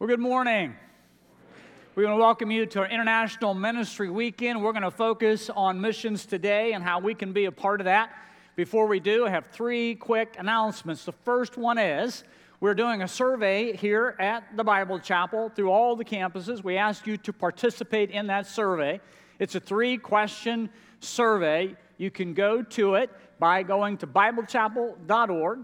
Well, good morning. We're going to welcome you to our International Ministry Weekend. We're going to focus on missions today and how we can be a part of that. Before we do, I have three quick announcements. The first one is we're doing a survey here at the Bible Chapel through all the campuses. We ask you to participate in that survey. It's a three question survey. You can go to it by going to BibleChapel.org.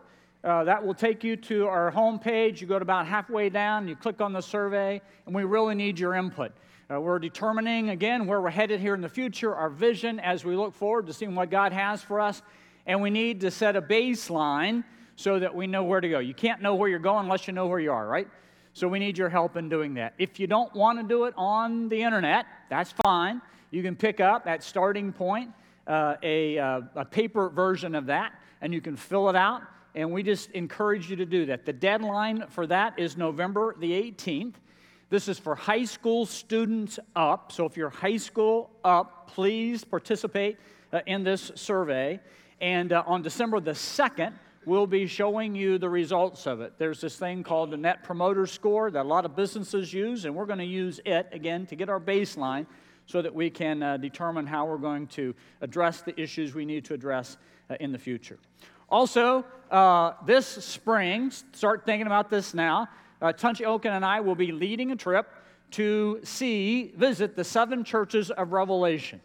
Uh, that will take you to our homepage. You go to about halfway down, you click on the survey, and we really need your input. Uh, we're determining, again, where we're headed here in the future, our vision as we look forward to seeing what God has for us. And we need to set a baseline so that we know where to go. You can't know where you're going unless you know where you are, right? So we need your help in doing that. If you don't want to do it on the internet, that's fine. You can pick up at starting point uh, a, uh, a paper version of that, and you can fill it out and we just encourage you to do that. The deadline for that is November the 18th. This is for high school students up. So if you're high school up, please participate uh, in this survey. And uh, on December the 2nd, we'll be showing you the results of it. There's this thing called the Net Promoter Score that a lot of businesses use, and we're going to use it again to get our baseline so that we can uh, determine how we're going to address the issues we need to address uh, in the future. Also, uh, this spring, start thinking about this now. Uh, Tunchi Oken and I will be leading a trip to see, visit the seven churches of Revelation.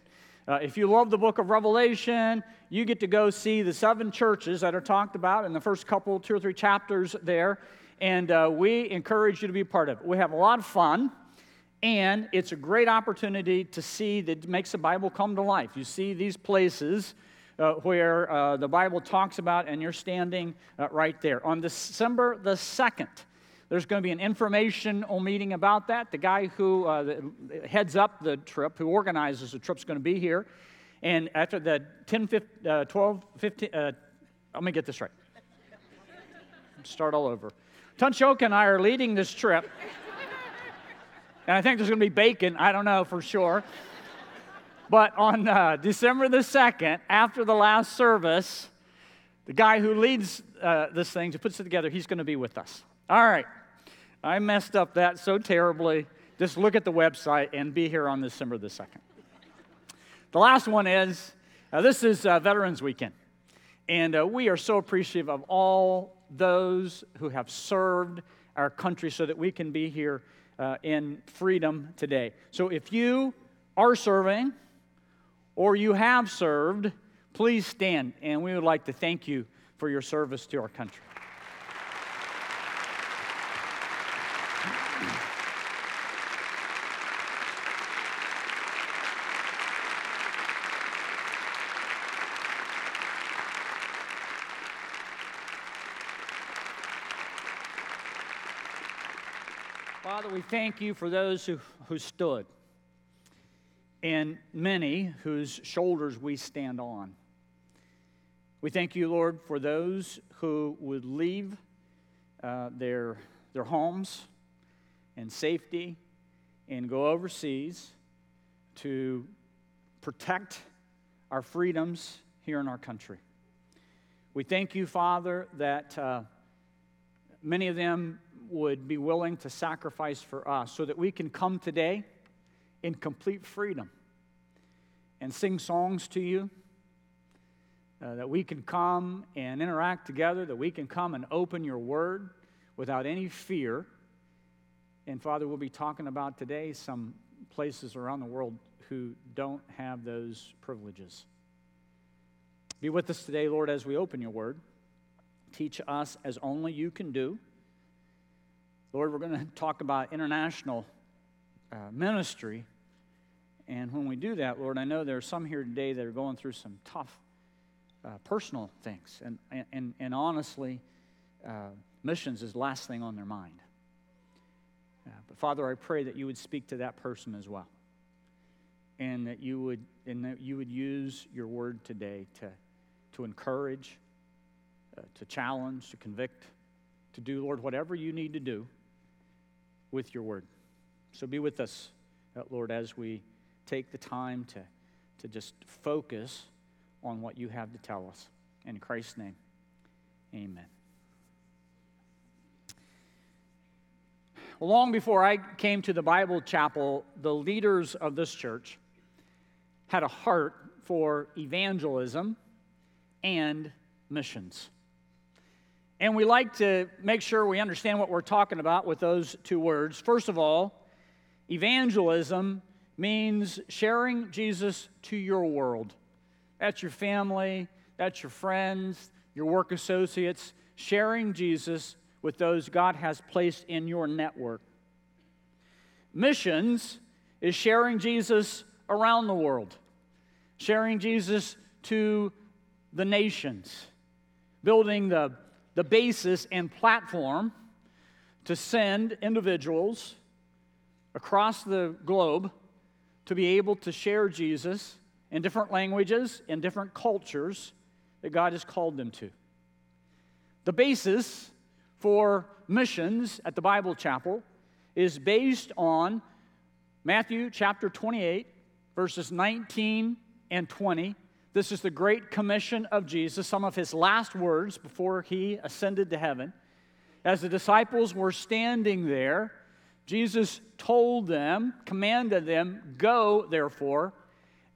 Uh, if you love the book of Revelation, you get to go see the seven churches that are talked about in the first couple, two or three chapters there. And uh, we encourage you to be part of it. We have a lot of fun, and it's a great opportunity to see that makes the Bible come to life. You see these places uh, where uh, the Bible talks about, and you're standing uh, right there. On December the 2nd, there's going to be an informational meeting about that. The guy who uh, heads up the trip, who organizes the trip, is going to be here. And after the 10, 15, uh, 12, 15, uh, let me get this right. Start all over. Tunchok and I are leading this trip. and I think there's going to be bacon. I don't know for sure. But on uh, December the 2nd, after the last service, the guy who leads uh, this thing, who puts it together, he's going to be with us. All right. I messed up that so terribly. Just look at the website and be here on December the 2nd. The last one is uh, this is uh, Veterans Weekend. And uh, we are so appreciative of all those who have served our country so that we can be here uh, in freedom today. So if you are serving, or you have served, please stand. And we would like to thank you for your service to our country. Father, we thank you for those who, who stood and many whose shoulders we stand on. We thank you, Lord, for those who would leave uh, their, their homes and safety and go overseas to protect our freedoms here in our country. We thank you, Father, that uh, many of them would be willing to sacrifice for us so that we can come today in complete freedom and sing songs to you, uh, that we can come and interact together, that we can come and open your word without any fear. And Father, we'll be talking about today some places around the world who don't have those privileges. Be with us today, Lord, as we open your word. Teach us as only you can do. Lord, we're going to talk about international uh, ministry and when we do that, Lord, I know there are some here today that are going through some tough uh, personal things. And, and, and honestly, uh, missions is the last thing on their mind. Uh, but Father, I pray that you would speak to that person as well. And that you would, and that you would use your word today to, to encourage, uh, to challenge, to convict, to do, Lord, whatever you need to do with your word. So be with us, uh, Lord, as we take the time to, to just focus on what you have to tell us. In Christ's name, amen. long before I came to the Bible chapel, the leaders of this church had a heart for evangelism and missions. And we like to make sure we understand what we're talking about with those two words. First of all, evangelism means sharing Jesus to your world. That's your family, that's your friends, your work associates, sharing Jesus with those God has placed in your network. Missions is sharing Jesus around the world, sharing Jesus to the nations, building the, the basis and platform to send individuals across the globe to be able to share Jesus in different languages, in different cultures that God has called them to. The basis for missions at the Bible Chapel is based on Matthew chapter 28, verses 19 and 20. This is the Great Commission of Jesus, some of his last words before he ascended to heaven. As the disciples were standing there, Jesus told them, commanded them, Go, therefore,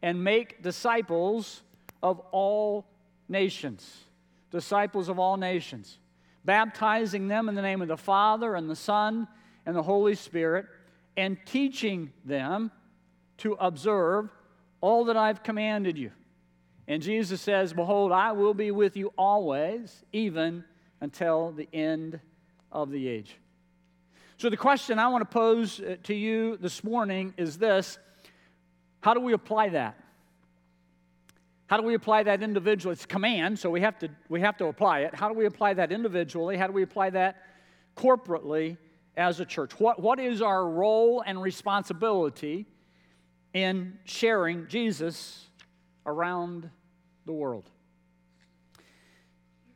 and make disciples of all nations. Disciples of all nations. Baptizing them in the name of the Father and the Son and the Holy Spirit, and teaching them to observe all that I've commanded you. And Jesus says, Behold, I will be with you always, even until the end of the age. So, the question I want to pose uh, to you this morning is this How do we apply that? How do we apply that individually? It's command, so we have, to, we have to apply it. How do we apply that individually? How do we apply that corporately as a church? What, what is our role and responsibility in sharing Jesus around the world?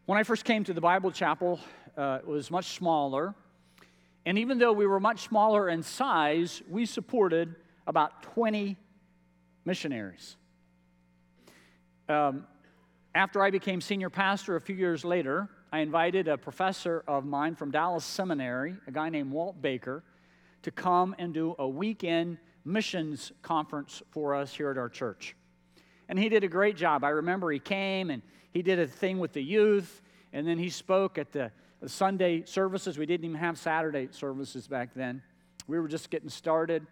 When I first came to the Bible chapel, uh, it was much smaller. And even though we were much smaller in size, we supported about 20 missionaries. Um, after I became senior pastor a few years later, I invited a professor of mine from Dallas Seminary, a guy named Walt Baker, to come and do a weekend missions conference for us here at our church. And he did a great job. I remember he came and he did a thing with the youth, and then he spoke at the the Sunday services. We didn't even have Saturday services back then. We were just getting started.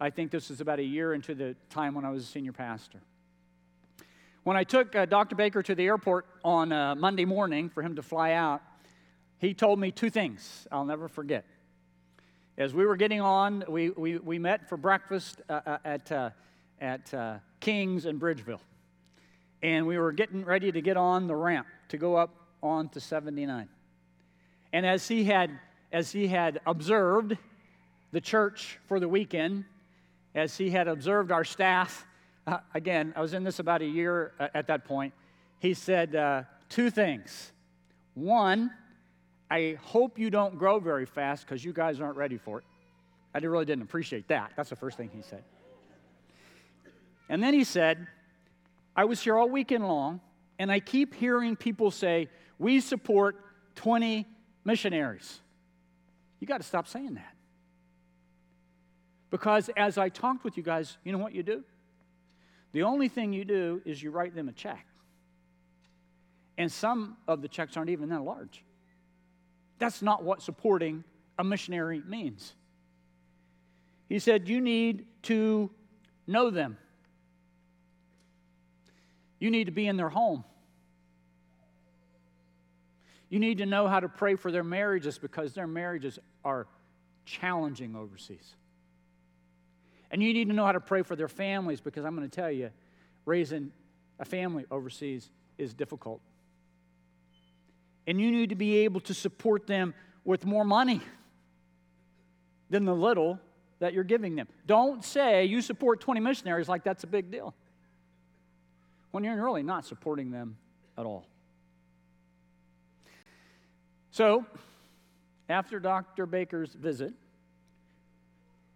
I think this was about a year into the time when I was a senior pastor. When I took uh, Dr. Baker to the airport on uh, Monday morning for him to fly out, he told me two things I'll never forget. As we were getting on, we, we, we met for breakfast uh, uh at, uh, at uh, King's in Bridgeville. And we were getting ready to get on the ramp to go up on to 79. And as he had, as he had observed the church for the weekend, as he had observed our staff, uh, again, I was in this about a year uh, at that point, he said uh, two things. One, I hope you don't grow very fast because you guys aren't ready for it. I really didn't appreciate that. That's the first thing he said. And then he said, I was here all weekend long, and I keep hearing people say, We support 20 missionaries. You got to stop saying that. Because as I talked with you guys, you know what you do? The only thing you do is you write them a check. And some of the checks aren't even that large. That's not what supporting a missionary means. He said, You need to know them, you need to be in their home. You need to know how to pray for their marriages because their marriages are challenging overseas. And you need to know how to pray for their families because I'm going to tell you, raising a family overseas is difficult. And you need to be able to support them with more money than the little that you're giving them. Don't say you support 20 missionaries like that's a big deal when you're really not supporting them at all. So, after Dr. Baker's visit,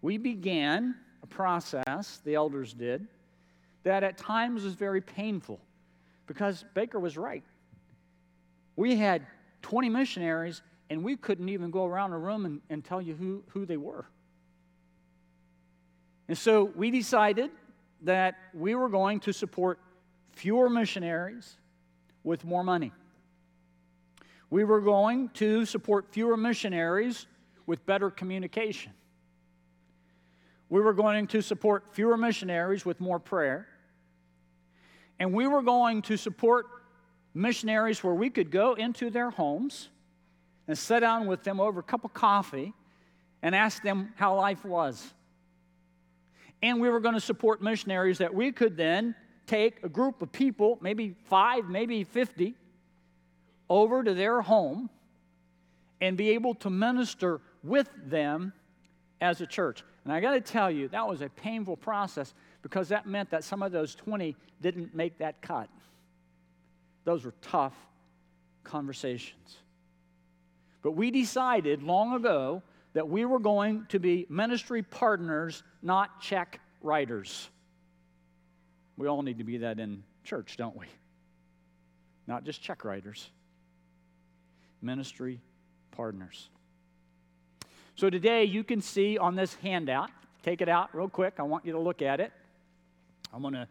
we began a process, the elders did, that at times was very painful because Baker was right. We had 20 missionaries and we couldn't even go around a room and, and tell you who, who they were. And so we decided that we were going to support fewer missionaries with more money. We were going to support fewer missionaries with better communication. We were going to support fewer missionaries with more prayer. And we were going to support missionaries where we could go into their homes and sit down with them over a cup of coffee and ask them how life was. And we were going to support missionaries that we could then take a group of people, maybe five, maybe 50, over to their home and be able to minister with them as a church. And I got to tell you, that was a painful process because that meant that some of those 20 didn't make that cut. Those were tough conversations. But we decided long ago that we were going to be ministry partners, not check writers. We all need to be that in church, don't we? Not just check writers, ministry partners. So today you can see on this handout, take it out real quick. I want you to look at it. I'm going to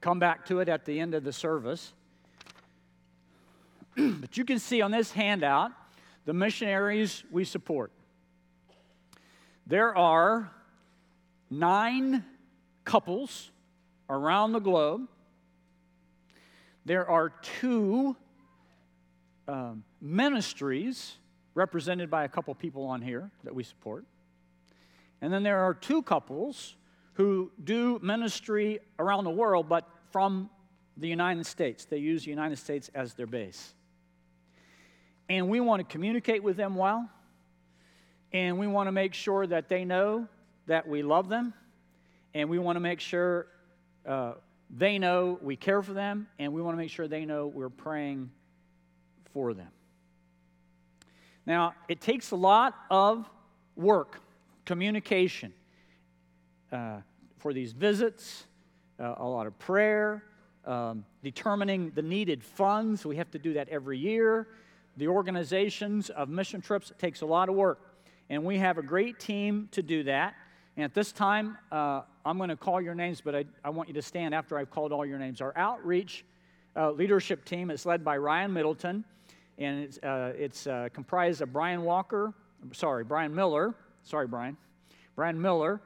come back to it at the end of the service. but you can see on this handout the missionaries we support. There are nine couples around the globe. There are two um, ministries represented by a couple people on here that we support. And then there are two couples who do ministry around the world, but from the United States. They use the United States as their base. And we want to communicate with them well, and we want to make sure that they know that we love them, and we want to make sure uh, they know we care for them, and we want to make sure they know we're praying for them. Now, it takes a lot of work, communication uh, for these visits, uh, a lot of prayer, um, determining the needed funds. We have to do that every year. The organizations of mission trips takes a lot of work, and we have a great team to do that. And at this time, uh, I'm going to call your names, but I, I, want you to stand after I've called all your names. Our outreach uh, leadership team is led by Ryan Middleton and it's, uh, it's uh, comprised of Brian Walker, sorry, Brian Miller, sorry, Brian, Brian Miller,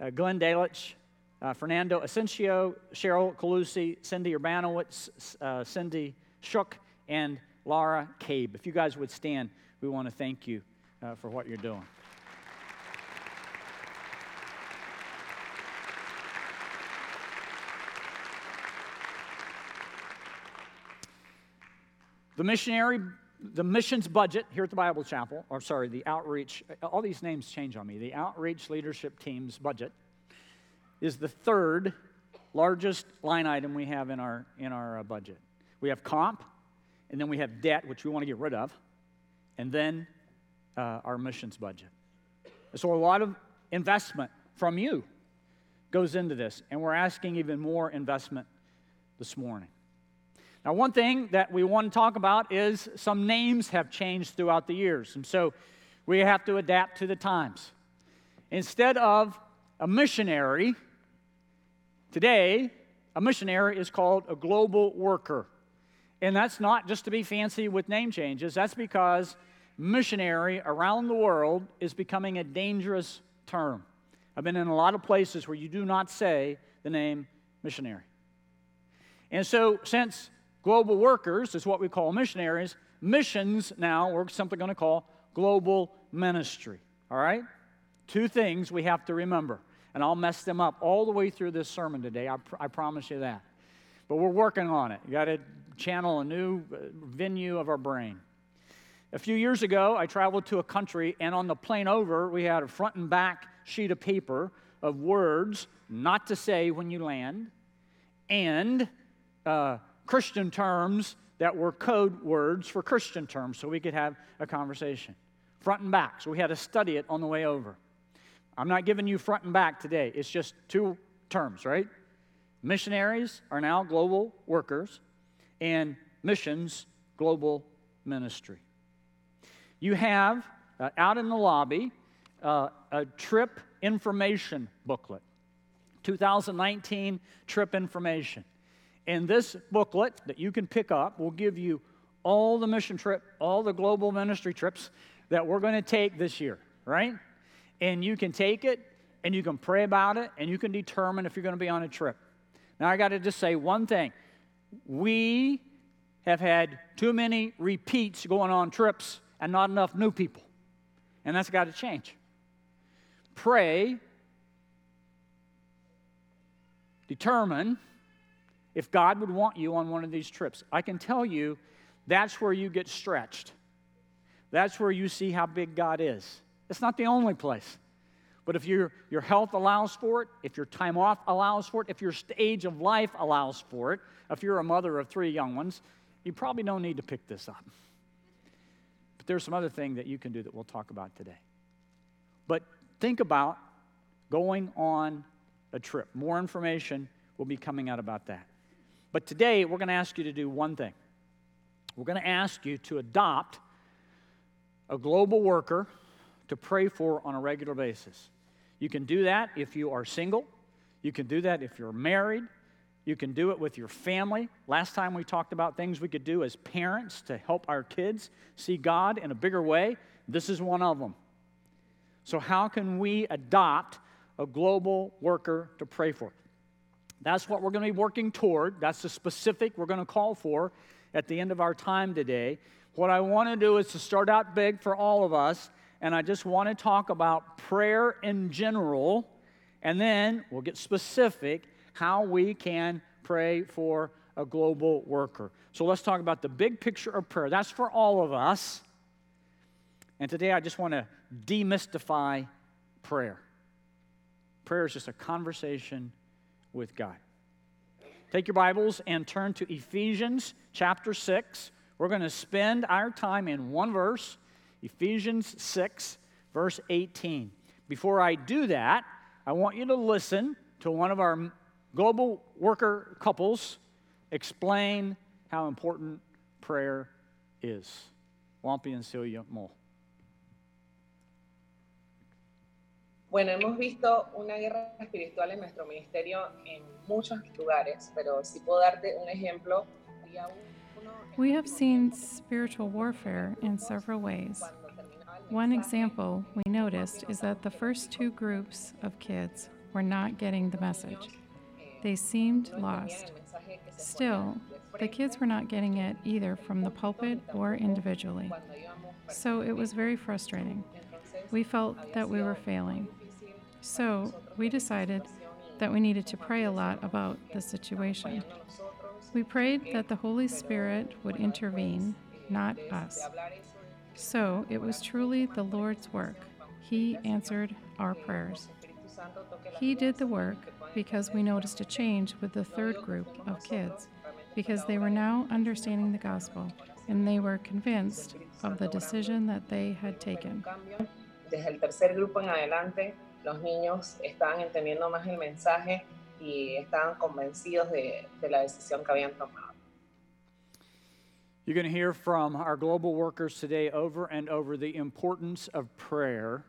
uh, Glenn Dalich, uh, Fernando Asensio, Cheryl Calusi, Cindy Urbanowitz, uh, Cindy Shook, and Laura Cabe. If you guys would stand, we want to thank you uh, for what you're doing. The missionary, the missions budget here at the Bible Chapel, or sorry, the outreach, all these names change on me. The outreach leadership team's budget is the third largest line item we have in our, in our uh, budget. We have comp, and then we have debt, which we want to get rid of, and then uh, our missions budget. So a lot of investment from you goes into this, and we're asking even more investment this morning. Now, one thing that we want to talk about is some names have changed throughout the years, and so we have to adapt to the times. Instead of a missionary, today, a missionary is called a global worker. And that's not just to be fancy with name changes, that's because missionary around the world is becoming a dangerous term. I've been in a lot of places where you do not say the name missionary. And so, since Global workers is what we call missionaries. Missions now, we're simply going to call global ministry. All right? Two things we have to remember. And I'll mess them up all the way through this sermon today. I, pr- I promise you that. But we're working on it. You got to channel a new uh, venue of our brain. A few years ago, I traveled to a country, and on the plane over, we had a front and back sheet of paper of words not to say when you land, and uh, Christian terms that were code words for Christian terms so we could have a conversation. Front and back. So we had to study it on the way over. I'm not giving you front and back today, it's just two terms, right? Missionaries are now global workers, and missions, global ministry. you have uh, out in the lobby uh, a trip information booklet 2019 trip information. In this booklet that you can pick up, will give you all the mission trip, all the global ministry trips that we're going to take this year, right? And you can take it and you can pray about it and you can determine if you're going to be on a trip. Now, I got to just say one thing. We have had too many repeats going on trips and not enough new people. And that's got to change. Pray, determine if God would want you on one of these trips. I can tell you that's where you get stretched. That's where you see how big God is. It's not the only place. But if your, your health allows for it, if your time off allows for it, if your stage of life allows for it, if you're a mother of three young ones, you probably don't need to pick this up. But there's some other thing that you can do that we'll talk about today. But think about going on a trip. More information will be coming out about that. But today, we're going to ask you to do one thing. We're going to ask you to adopt a global worker to pray for on a regular basis. You can do that if you are single. You can do that if you're married. You can do it with your family. Last time we talked about things we could do as parents to help our kids see God in a bigger way. This is one of them. So, how can we adopt a global worker to pray for? That's what we're going to be working toward. That's the specific we're going to call for at the end of our time today. What I want to do is to start out big for all of us, and I just want to talk about prayer in general, and then we'll get specific how we can pray for a global worker. So let's talk about the big picture of prayer. That's for all of us. And today I just want to demystify prayer. Prayer is just a conversation with God. Take your Bibles and turn to Ephesians chapter 6. We're going to spend our time in one verse, Ephesians 6, verse 18. Before I do that, I want you to listen to one of our global worker couples explain how important prayer is. Wampy and Celia Mole. Bueno, hemos visto una guerra espiritual en nuestro ministerio en muchos lugares, pero si puedo darte un ejemplo, We have seen spiritual warfare in several ways. One example we noticed is that the first two groups of kids were not getting the message. Eh, they seemed lost. Still, the kids were not getting it either from the pulpit or individually. So it was very frustrating. We felt that we were failing. So we decided that we needed to pray a lot about the situation. We prayed that the Holy Spirit would intervene, not us. So it was truly the Lord's work. He answered our prayers. He did the work because we noticed a change with the third group of kids, because they were now understanding the gospel and they were convinced of the decision that they had taken. Desde el tercer grupo en adelante, los niños estaban entendiendo más el mensaje y estaban convencidos de, de la decisión que habían tomado. You're going to hear from our global workers today over and over the importance of prayer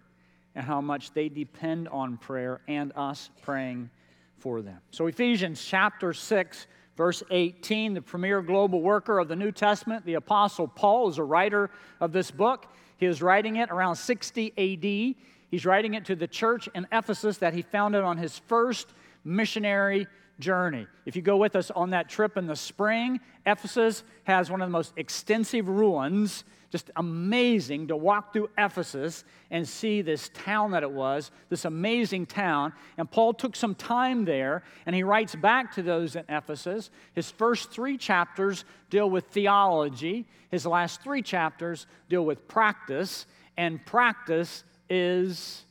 and how much they depend on prayer and us praying for them. So, Ephesians chapter 6, verse 18, the premier global worker of the New Testament, the Apostle Paul, is a writer of this book. He is writing it around 60 AD. He's writing it to the church in Ephesus that he founded on his first missionary journey. If you go with us on that trip in the spring, Ephesus has one of the most extensive ruins. Just amazing to walk through Ephesus and see this town that it was, this amazing town. And Paul took some time there and he writes back to those in Ephesus. His first three chapters deal with theology, his last three chapters deal with practice, and practice is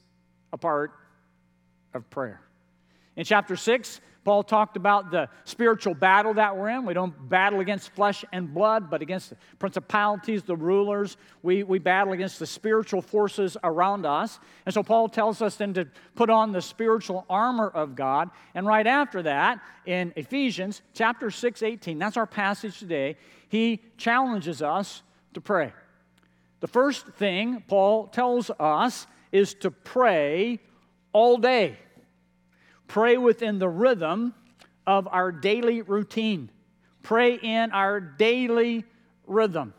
a part of prayer. In chapter 6, Paul talked about the spiritual battle that we're in. We don't battle against flesh and blood, but against the principalities, the rulers. We, we battle against the spiritual forces around us. And so Paul tells us then to put on the spiritual armor of God. And right after that, in Ephesians chapter 6, 18, that's our passage today, he challenges us to pray. The first thing Paul tells us is to pray all day. Pray within the rhythm of our daily routine. Pray in our daily rhythm.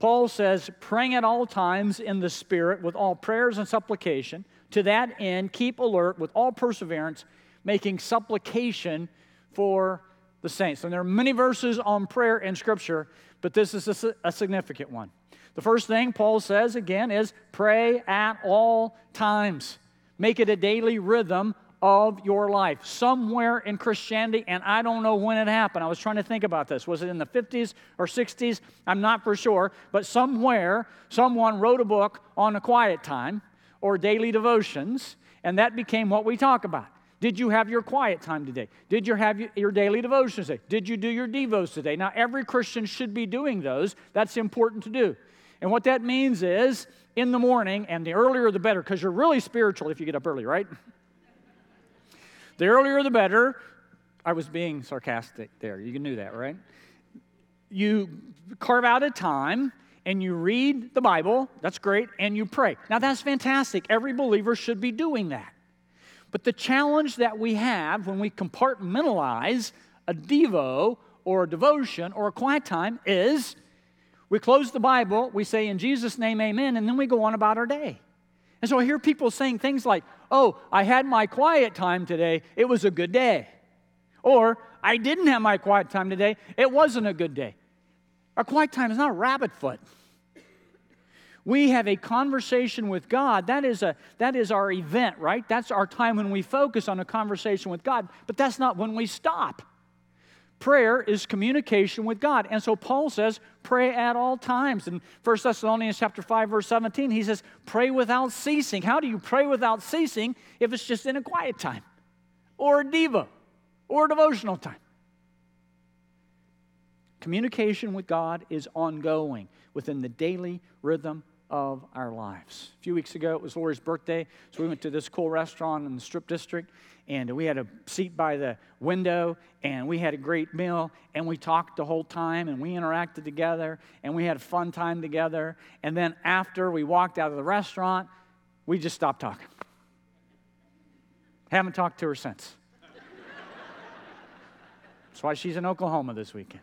Paul says, praying at all times in the Spirit with all prayers and supplication. To that end, keep alert with all perseverance, making supplication for the saints. And there are many verses on prayer in Scripture, but this is a, a significant one. The first thing Paul says again is pray at all times. Make it a daily rhythm of your life. Somewhere in Christianity, and I don't know when it happened. I was trying to think about this. Was it in the 50s or 60s? I'm not for sure. But somewhere, someone wrote a book on a quiet time or daily devotions, and that became what we talk about. Did you have your quiet time today? Did you have your daily devotions today? Did you do your devos today? Now, every Christian should be doing those. That's important to do. And what that means is in the morning, and the earlier the better, because you're really spiritual if you get up early, right? The earlier the better. I was being sarcastic there. You can knew that, right? You carve out a time and you read the Bible. That's great. And you pray. Now, that's fantastic. Every believer should be doing that. But the challenge that we have when we compartmentalize a Devo or a devotion or a quiet time is we close the Bible, we say, In Jesus' name, amen, and then we go on about our day. And so I hear people saying things like, oh, I had my quiet time today, it was a good day. Or, I didn't have my quiet time today, it wasn't a good day. Our quiet time is not a rabbit foot. We have a conversation with God. That is, a, that is our event, right? That's our time when we focus on a conversation with God, but that's not when we stop. Prayer is communication with God. And so Paul says, pray at all times. In 1 Thessalonians chapter 5, verse 17, he says, pray without ceasing. How do you pray without ceasing if it's just in a quiet time? Or a diva, or a devotional time? Communication with God is ongoing within the daily rhythm of our lives. A few weeks ago, it was Lori's birthday, so we went to this cool restaurant in the Strip District, and we had a seat by the window, and we had a great meal, and we talked the whole time, and we interacted together, and we had a fun time together. And then after we walked out of the restaurant, we just stopped talking. Haven't talked to her since. That's why she's in Oklahoma this weekend.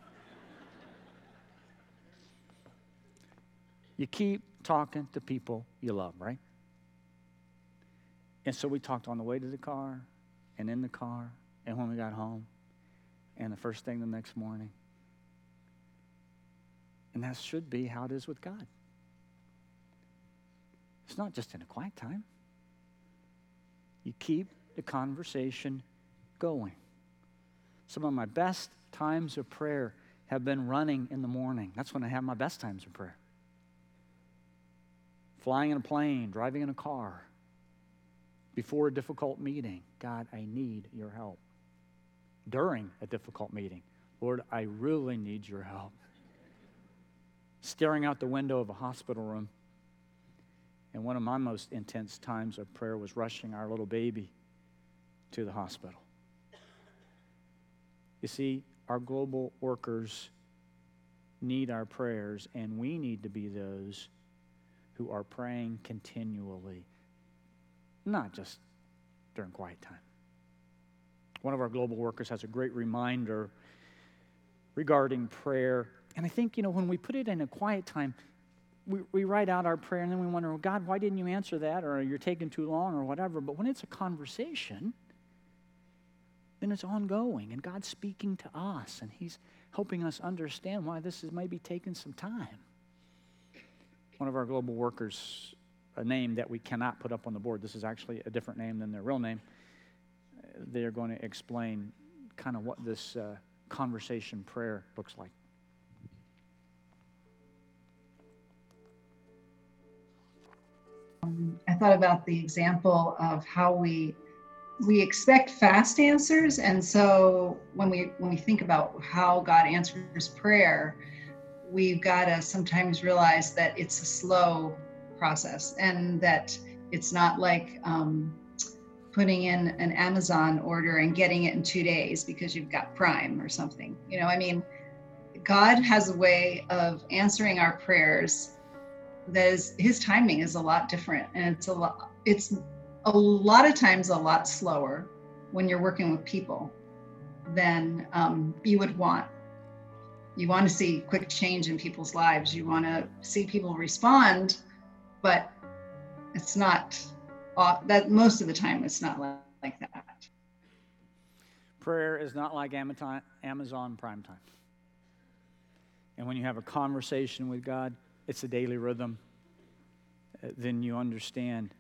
You keep talking to people you love, right? And so we talked on the way to the car and in the car and when we got home and the first thing the next morning. And that should be how it is with God. It's not just in a quiet time. You keep the conversation going. Some of my best times of prayer have been running in the morning. That's when I have my best times of prayer flying in a plane, driving in a car, before a difficult meeting. God, I need your help. During a difficult meeting, Lord, I really need your help. Staring out the window of a hospital room. And one of my most intense times of prayer was rushing our little baby to the hospital. You see, our global workers need our prayers, and we need to be those who are praying continually, not just during quiet time. One of our global workers has a great reminder regarding prayer. And I think, you know, when we put it in a quiet time, we, we write out our prayer and then we wonder, well, God, why didn't you answer that? Or you're taking too long or whatever. But when it's a conversation, then it's ongoing and God's speaking to us and He's helping us understand why this is maybe taking some time one of our global workers a name that we cannot put up on the board. This is actually a different name than their real name. They are going to explain kind of what this uh, conversation prayer looks like. Um, I thought about the example of how we we expect fast answers, and so when we when we think about how God answers prayer, we've got to sometimes realize that it's a slow process and that it's not like um, putting in an Amazon order and getting it in two days because you've got Prime or something. You know, I mean, God has a way of answering our prayers there's his timing is a lot different and it's a lot it's a lot of times a lot slower when you're working with people than um, you would want you want to see quick change in people's lives you want to see people respond but it's not uh, that most of the time it's not like, that prayer is not like amazon, amazon prime time and when you have a conversation with god it's a daily rhythm uh, then you understand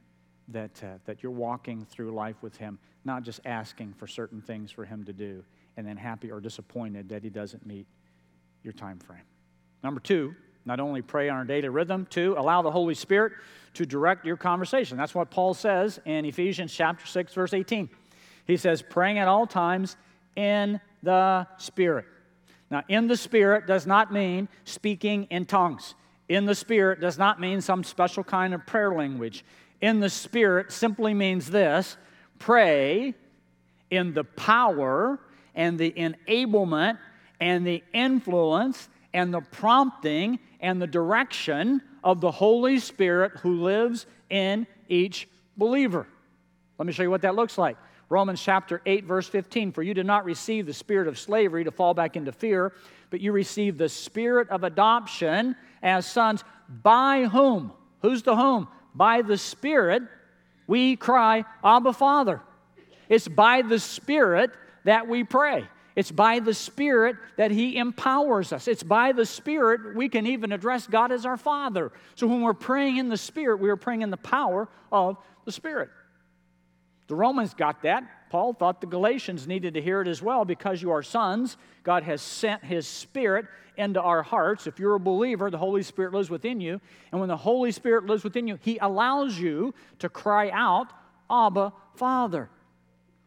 that, uh, that you're walking through life with him not just asking for certain things for him to do and then happy or disappointed that he doesn't meet your time frame. Number two, not only pray on a daily rhythm, two, allow the Holy Spirit to direct your conversation. That's what Paul says in Ephesians chapter 6, verse 18. He says, praying at all times in the Spirit. Now, in the Spirit does not mean speaking in tongues. In the Spirit does not mean some special kind of prayer language. In the Spirit simply means this pray in the power and the enablement and the influence and the prompting and the direction of the Holy Spirit who lives in each believer. Let me show you what that looks like. Romans chapter 8, verse 15. For you did not receive the spirit of slavery to fall back into fear, but you received the spirit of adoption as sons, by whom? Who's the whom? By the Spirit, we cry, Abba, Father. It's by the Spirit that we pray. It's by the Spirit that He empowers us. It's by the Spirit we can even address God as our Father. So when we're praying in the Spirit, we are praying in the power of the Spirit. The Romans got that. Paul thought the Galatians needed to hear it as well because you are sons. God has sent His Spirit into our hearts. If you're a believer, the Holy Spirit lives within you. And when the Holy Spirit lives within you, He allows you to cry out, Abba, Father.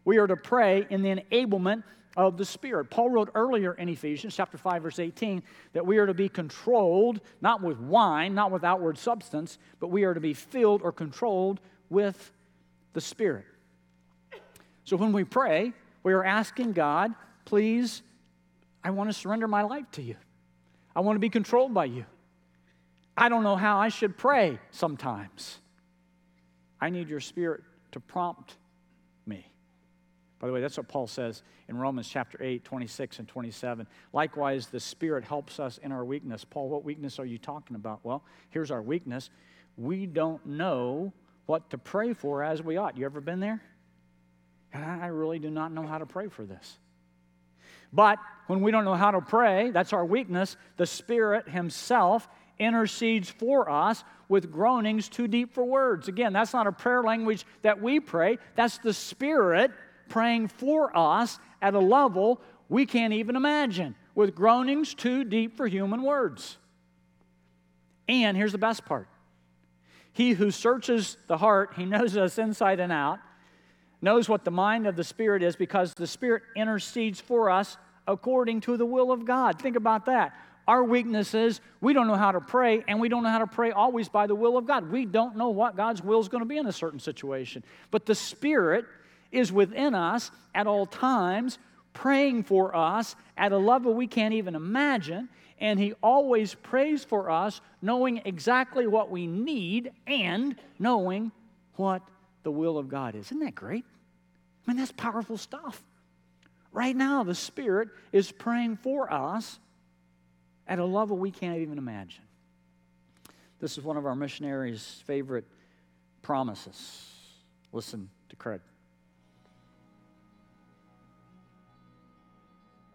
We are to pray in the enablement of the Spirit. Paul wrote earlier in Ephesians chapter 5 verse 18 that we are to be controlled not with wine, not with outward substance, but we are to be filled or controlled with the Spirit. So when we pray, we are asking God, please I want to surrender my life to you. I want to be controlled by you. I don't know how I should pray sometimes. I need your spirit to prompt by the way, that's what Paul says in Romans chapter 8, 26 and 27. Likewise, the Spirit helps us in our weakness. Paul, what weakness are you talking about? Well, here's our weakness. We don't know what to pray for as we ought. You ever been there? And I really do not know how to pray for this. But when we don't know how to pray, that's our weakness. The Spirit Himself intercedes for us with groanings too deep for words. Again, that's not a prayer language that we pray, that's the Spirit praying for us at a level we can't even imagine, with groanings too deep for human words. And here's the best part He who searches the heart, he knows us inside and out, knows what the mind of the Spirit is because the Spirit intercedes for us according to the will of God. Think about that. Our weakness is we don't know how to pray, and we don't know how to pray always by the will of God. We don't know what God's will is going to be in a certain situation. But the Spirit is within us at all times, praying for us at a level we can't even imagine. And He always prays for us, knowing exactly what we need and knowing what the will of God is. Isn't that great? I mean, that's powerful stuff. Right now, the Spirit is praying for us at a level we can't even imagine. This is one of our missionaries' favorite promises. Listen to Craig.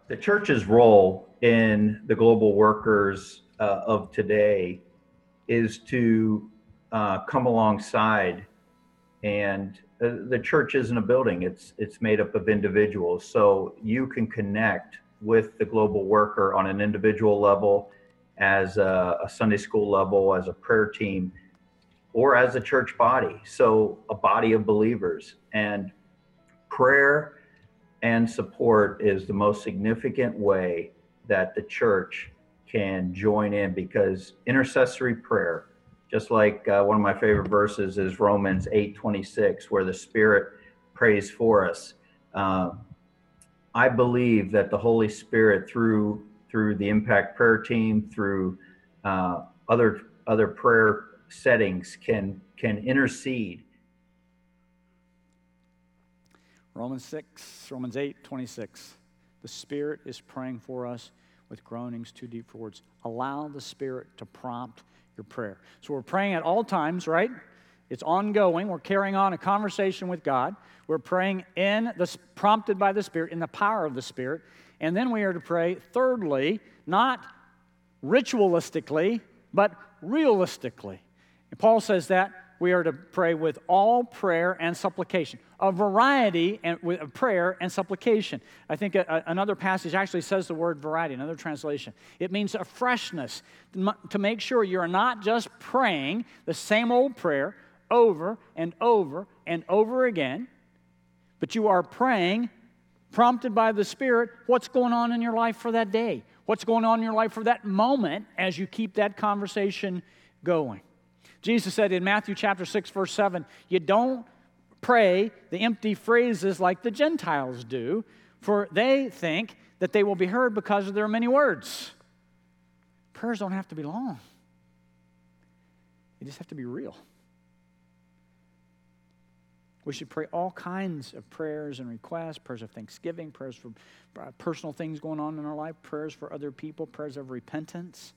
The church's role in the global workers uh, of today is to uh, come alongside and uh, the church isn't a building it's it's made up of individuals. So you can connect with the global worker on an individual level as a, a sunday school level as a prayer team or as a church body. So a body of believers. And prayer and support is the most significant way that the church can join in because intercessory prayer just like uh, one of my favorite verses is romans 8 26 where the spirit prays for us uh, i believe that the holy spirit through through the impact prayer team through uh, other other prayer settings can can intercede. Romans 6, Romans 8, 26. The Spirit is praying for us with groanings too deep for words. Allow the Spirit to prompt your prayer. So we're praying at all times, right? It's ongoing. We're carrying on a conversation with God. We're praying in the prompted by the Spirit, in the power of the Spirit. And then we are to pray, thirdly, not ritualistically, but realistically. And Paul says that we are to pray with all prayer and supplication, a variety of uh, prayer and supplication. I think a, a, another passage actually says the word variety, another translation. It means a freshness to make sure you're not just praying the same old prayer over and over and over again, but you are praying, prompted by the Spirit, what's going on in your life for that day, what's going on in your life for that moment as you keep that conversation going. Jesus said in Matthew chapter 6, verse 7, you don't pray the empty phrases like the Gentiles do, for they think that they will be heard because of their many words. Prayers don't have to be long, they just have to be real. We should pray all kinds of prayers and requests prayers of thanksgiving, prayers for uh, personal things going on in our life, prayers for other people, prayers of repentance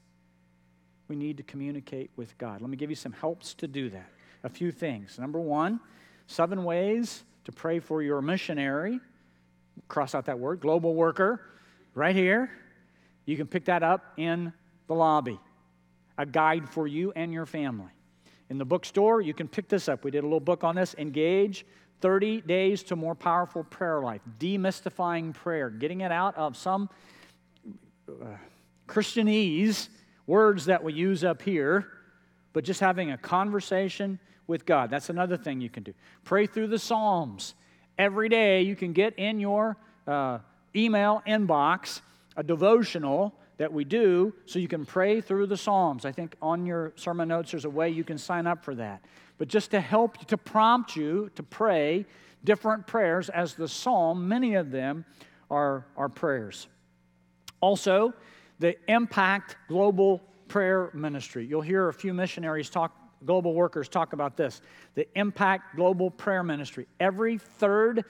we need to communicate with God. Let me give you some helps to do that. A few things. Number one, seven ways to pray for your missionary. Cross out that word, global worker, right here. You can pick that up in the lobby. A guide for you and your family. In the bookstore, you can pick this up. We did a little book on this Engage 30 Days to More Powerful Prayer Life, demystifying prayer, getting it out of some uh, Christianese words that we use up here, but just having a conversation with God. That's another thing you can do. Pray through the Psalms. Every day you can get in your uh, email inbox a devotional that we do so you can pray through the Psalms. I think on your sermon notes there's a way you can sign up for that. But just to help to prompt you to pray different prayers as the Psalm, many of them are, are prayers. Also, the Impact Global Prayer Ministry. You'll hear a few missionaries talk, global workers talk about this. The Impact Global Prayer Ministry. Every third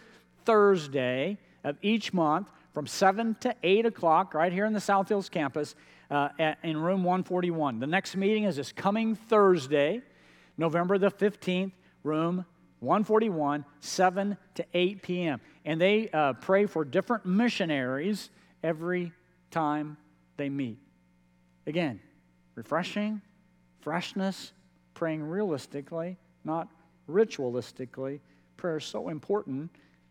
Thursday of each month from 7 to 8 o'clock, right here in the South Hills campus uh, at, in room 141. The next meeting is this coming Thursday, November the 15th, room 141, 7 to 8 p.m. And they uh, pray for different missionaries every time they meet. Again, refreshing, freshness, praying realistically, not ritualistically. Prayer is so important.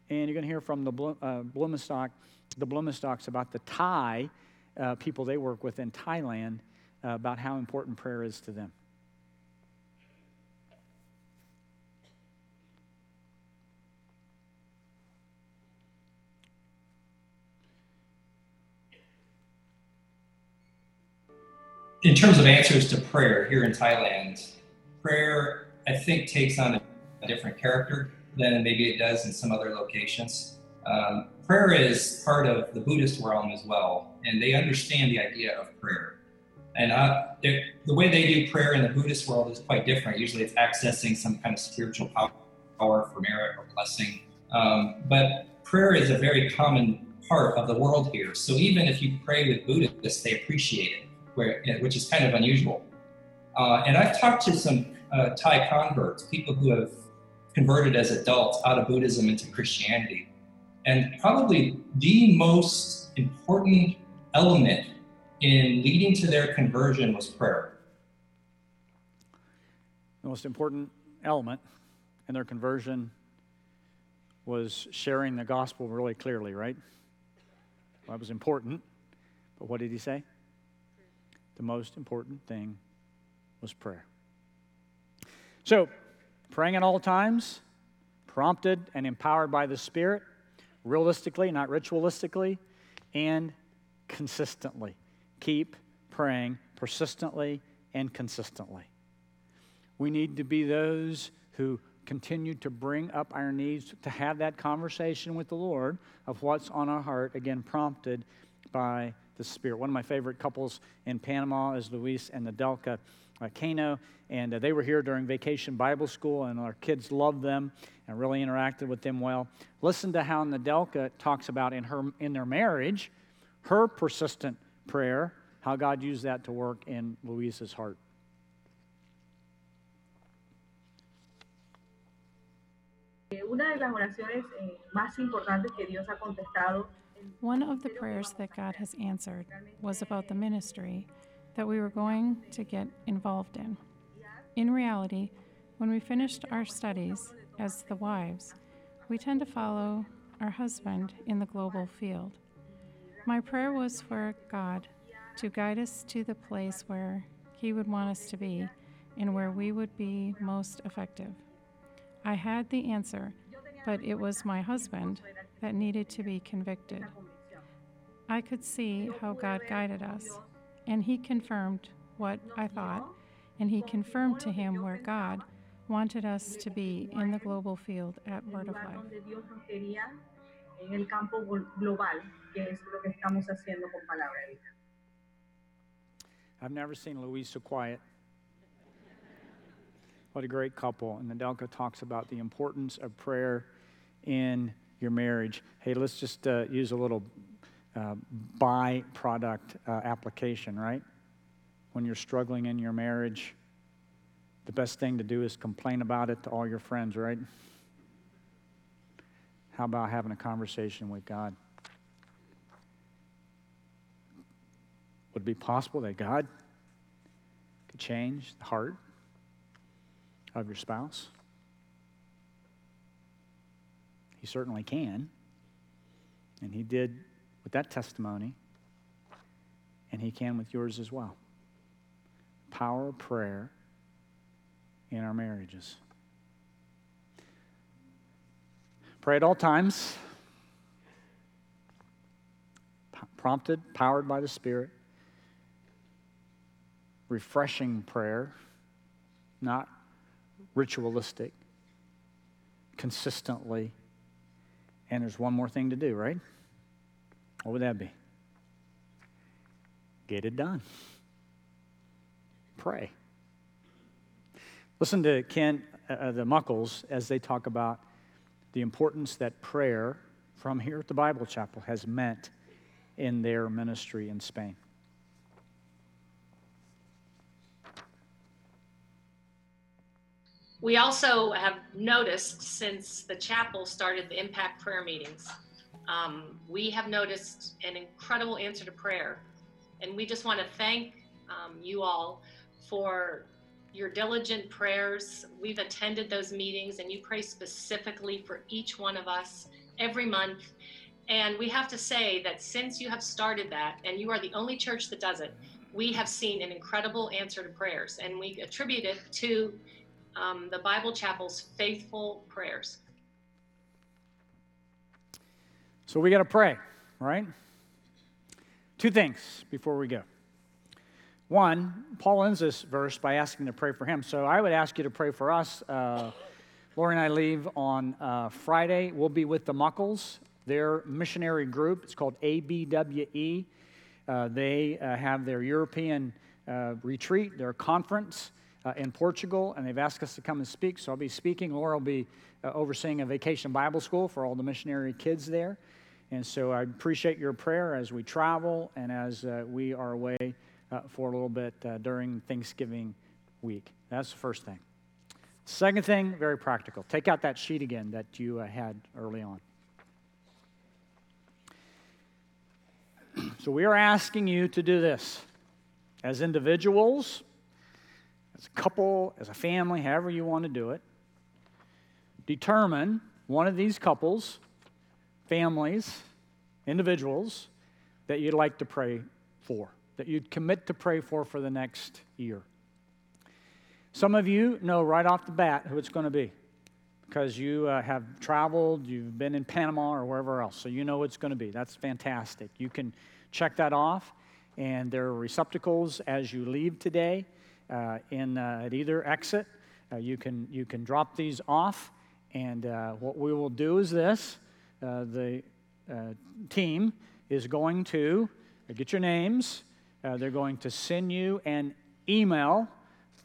And you're going to hear from the uh, Blumenstock, the Blumenstocks about the Thai uh, people they work with in Thailand uh, about how important prayer is to them. In terms of answers to prayer here in Thailand, prayer, I think, takes on a, a different character than maybe it does in some other locations. Um, prayer is part of the Buddhist realm as well, and they understand the idea of prayer. And uh, the way they do prayer in the Buddhist world is quite different. Usually it's accessing some kind of spiritual power for merit or blessing. Um, but prayer is a very common part of the world here. So even if you pray with Buddhists, they appreciate it where, which is kind of unusual. Uh, and I've talked to some uh, Thai converts, people who have converted as adults out of Buddhism into Christianity. And probably the most important element in leading to their conversion was prayer. The most important element in their conversion was sharing the gospel really clearly, right? That was important. But what did he say? The most important thing was prayer. So, praying at all times, prompted and empowered by the Spirit, realistically, not ritualistically, and consistently. Keep praying persistently and consistently. We need to be those who continue to bring up our needs, to have that conversation with the Lord of what's on our heart, again, prompted by the Spirit. One of my favorite couples in Panama is Luis and Nadelka. uh, Kano, and uh, they were here during Vacation Bible School, and our kids loved them and really interacted with them well. Listen to how Nadelka talks about in her in their marriage, her persistent prayer, how God used that to work in Luis's heart. Una de las oraciones eh, más importantes que Dios ha contestado One of the prayers that God has answered was about the ministry that we were going to get involved in. In reality, when we finished our studies as the wives, we tend to follow our husband in the global field. My prayer was for God to guide us to the place where He would want us to be and where we would be most effective. I had the answer, but it was my husband that needed to be convicted. I could see how God guided us, and He confirmed what I thought, and He confirmed to him where God wanted us to be in the global field at Word of Life. I've never seen Luis so quiet. What a great couple. And Nadelka talks about the importance of prayer in your marriage. Hey, let's just uh, use a little uh, byproduct uh, application, right? When you're struggling in your marriage, the best thing to do is complain about it to all your friends, right? How about having a conversation with God? Would it be possible that God could change the heart of your spouse? He certainly can. And He did with that testimony, and He can with yours as well. Power of prayer in our marriages. Pray at all times, prompted, powered by the Spirit refreshing prayer, not ritualistic, consistently. And there's one more thing to do, right? What would that be? Get it done. Pray. Listen to Ken, uh, uh the Muckles, as they talk about the importance that prayer from here at the Bible Chapel has meant in their ministry in Spain. We also have noticed since the chapel started the impact prayer meetings, um, we have noticed an incredible answer to prayer. And we just want to thank um, you all for your diligent prayers. We've attended those meetings and you pray specifically for each one of us every month. And we have to say that since you have started that, and you are the only church that does it, we have seen an incredible answer to prayers. And we attribute it to um, the Bible Chapel's faithful prayers. So we got to pray, right? Two things before we go. One, Paul ends this verse by asking to pray for him. So I would ask you to pray for us. Uh, Lori and I leave on uh, Friday. We'll be with the Muckles, their missionary group. It's called ABWE. Uh, they uh, have their European uh, retreat, their conference uh, in Portugal, and they've asked us to come and speak. So I'll be speaking. Laura will be uh, overseeing a vacation Bible school for all the missionary kids there. And so I appreciate your prayer as we travel and as uh, we are away uh, for a little bit uh, during Thanksgiving week. That's the first thing. Second thing, very practical. Take out that sheet again that you uh, had early on. So we are asking you to do this as individuals as a couple, as a family, however you want to do it, determine one of these couples, families, individuals that you'd like to pray for, that you'd commit to pray for for the next year. Some of you know right off the bat who it's going to be because you uh, have traveled, you've been in Panama or wherever else, so you know it's going to be. That's fantastic. You can check that off, and there are receptacles as you leave today in, uh, at either exit. Uh, you, can, you can drop these off, and uh, what we will do is this uh, the uh, team is going to get your names, they're going to send you an email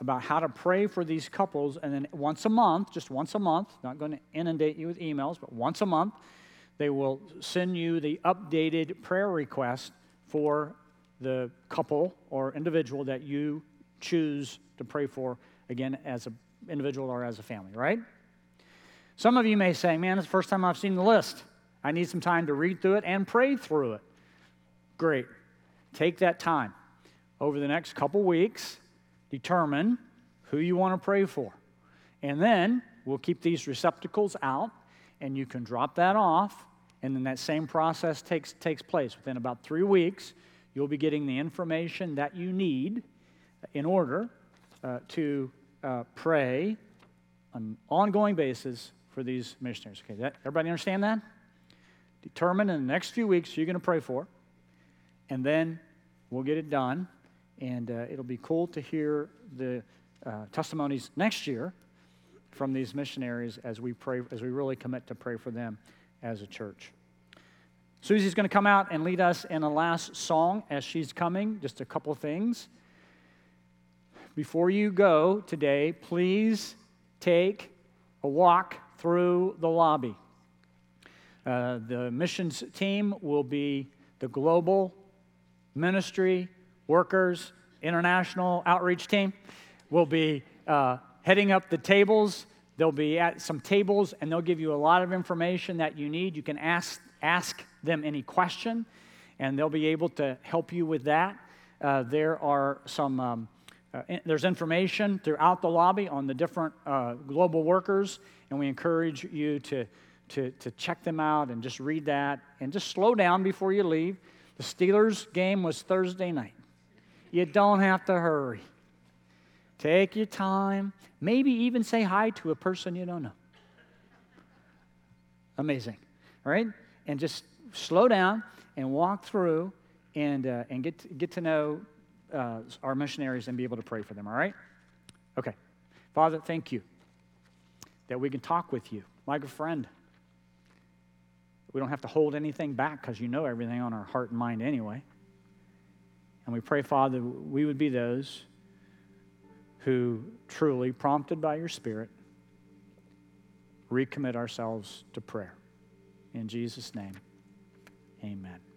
about how to pray for these couples. And then once a month, just once a month, not going to inundate you with emails, but once a month, they will send you the updated prayer request for the couple or individual that you choose to pray for, again, as an individual or as a family, right? Some of you may say, man, it's the first time I've seen the list. I need some time to read through it and pray through it. Great. Take that time. Over the next couple weeks, determine who you want to pray for. And then we'll keep these receptacles out, and you can drop that off, and then that same process takes, takes place. Within about three weeks, you'll be getting the information that you need in order uh, to uh, pray on an ongoing basis for these missionaries. Okay, that, everybody understand that? Determine in the next few weeks you're going to pray for, and then we'll get it done and uh, it'll be cool to hear the uh, testimonies next year from these missionaries as we pray, as we really commit to pray for them as a church. Susie's going to come out and lead us in a last song as she's coming. Just a couple things. Before you go today, please take a walk through the lobby. Uh, the missions team will be the global ministry workers, international outreach team will be uh, heading up the tables. They'll be at some tables and they'll give you a lot of information that you need. You can ask, ask them any question and they'll be able to help you with that. Uh, there are some, um, uh, there's information throughout the lobby on the different uh, global workers, and we encourage you to, to, to check them out and just read that and just slow down before you leave. The Steelers game was Thursday night. You don't have to hurry. Take your time. Maybe even say hi to a person you don't know. Amazing, right? And just slow down and walk through and, uh, and get, to, get to know uh, our missionaries and be able to pray for them, all right? Okay. Father, thank you that we can talk with you like a friend. We don't have to hold anything back because you know everything on our heart and mind anyway. And we pray, Father, we would be those who truly, prompted by your Spirit, recommit ourselves to prayer. In Jesus' name, amen.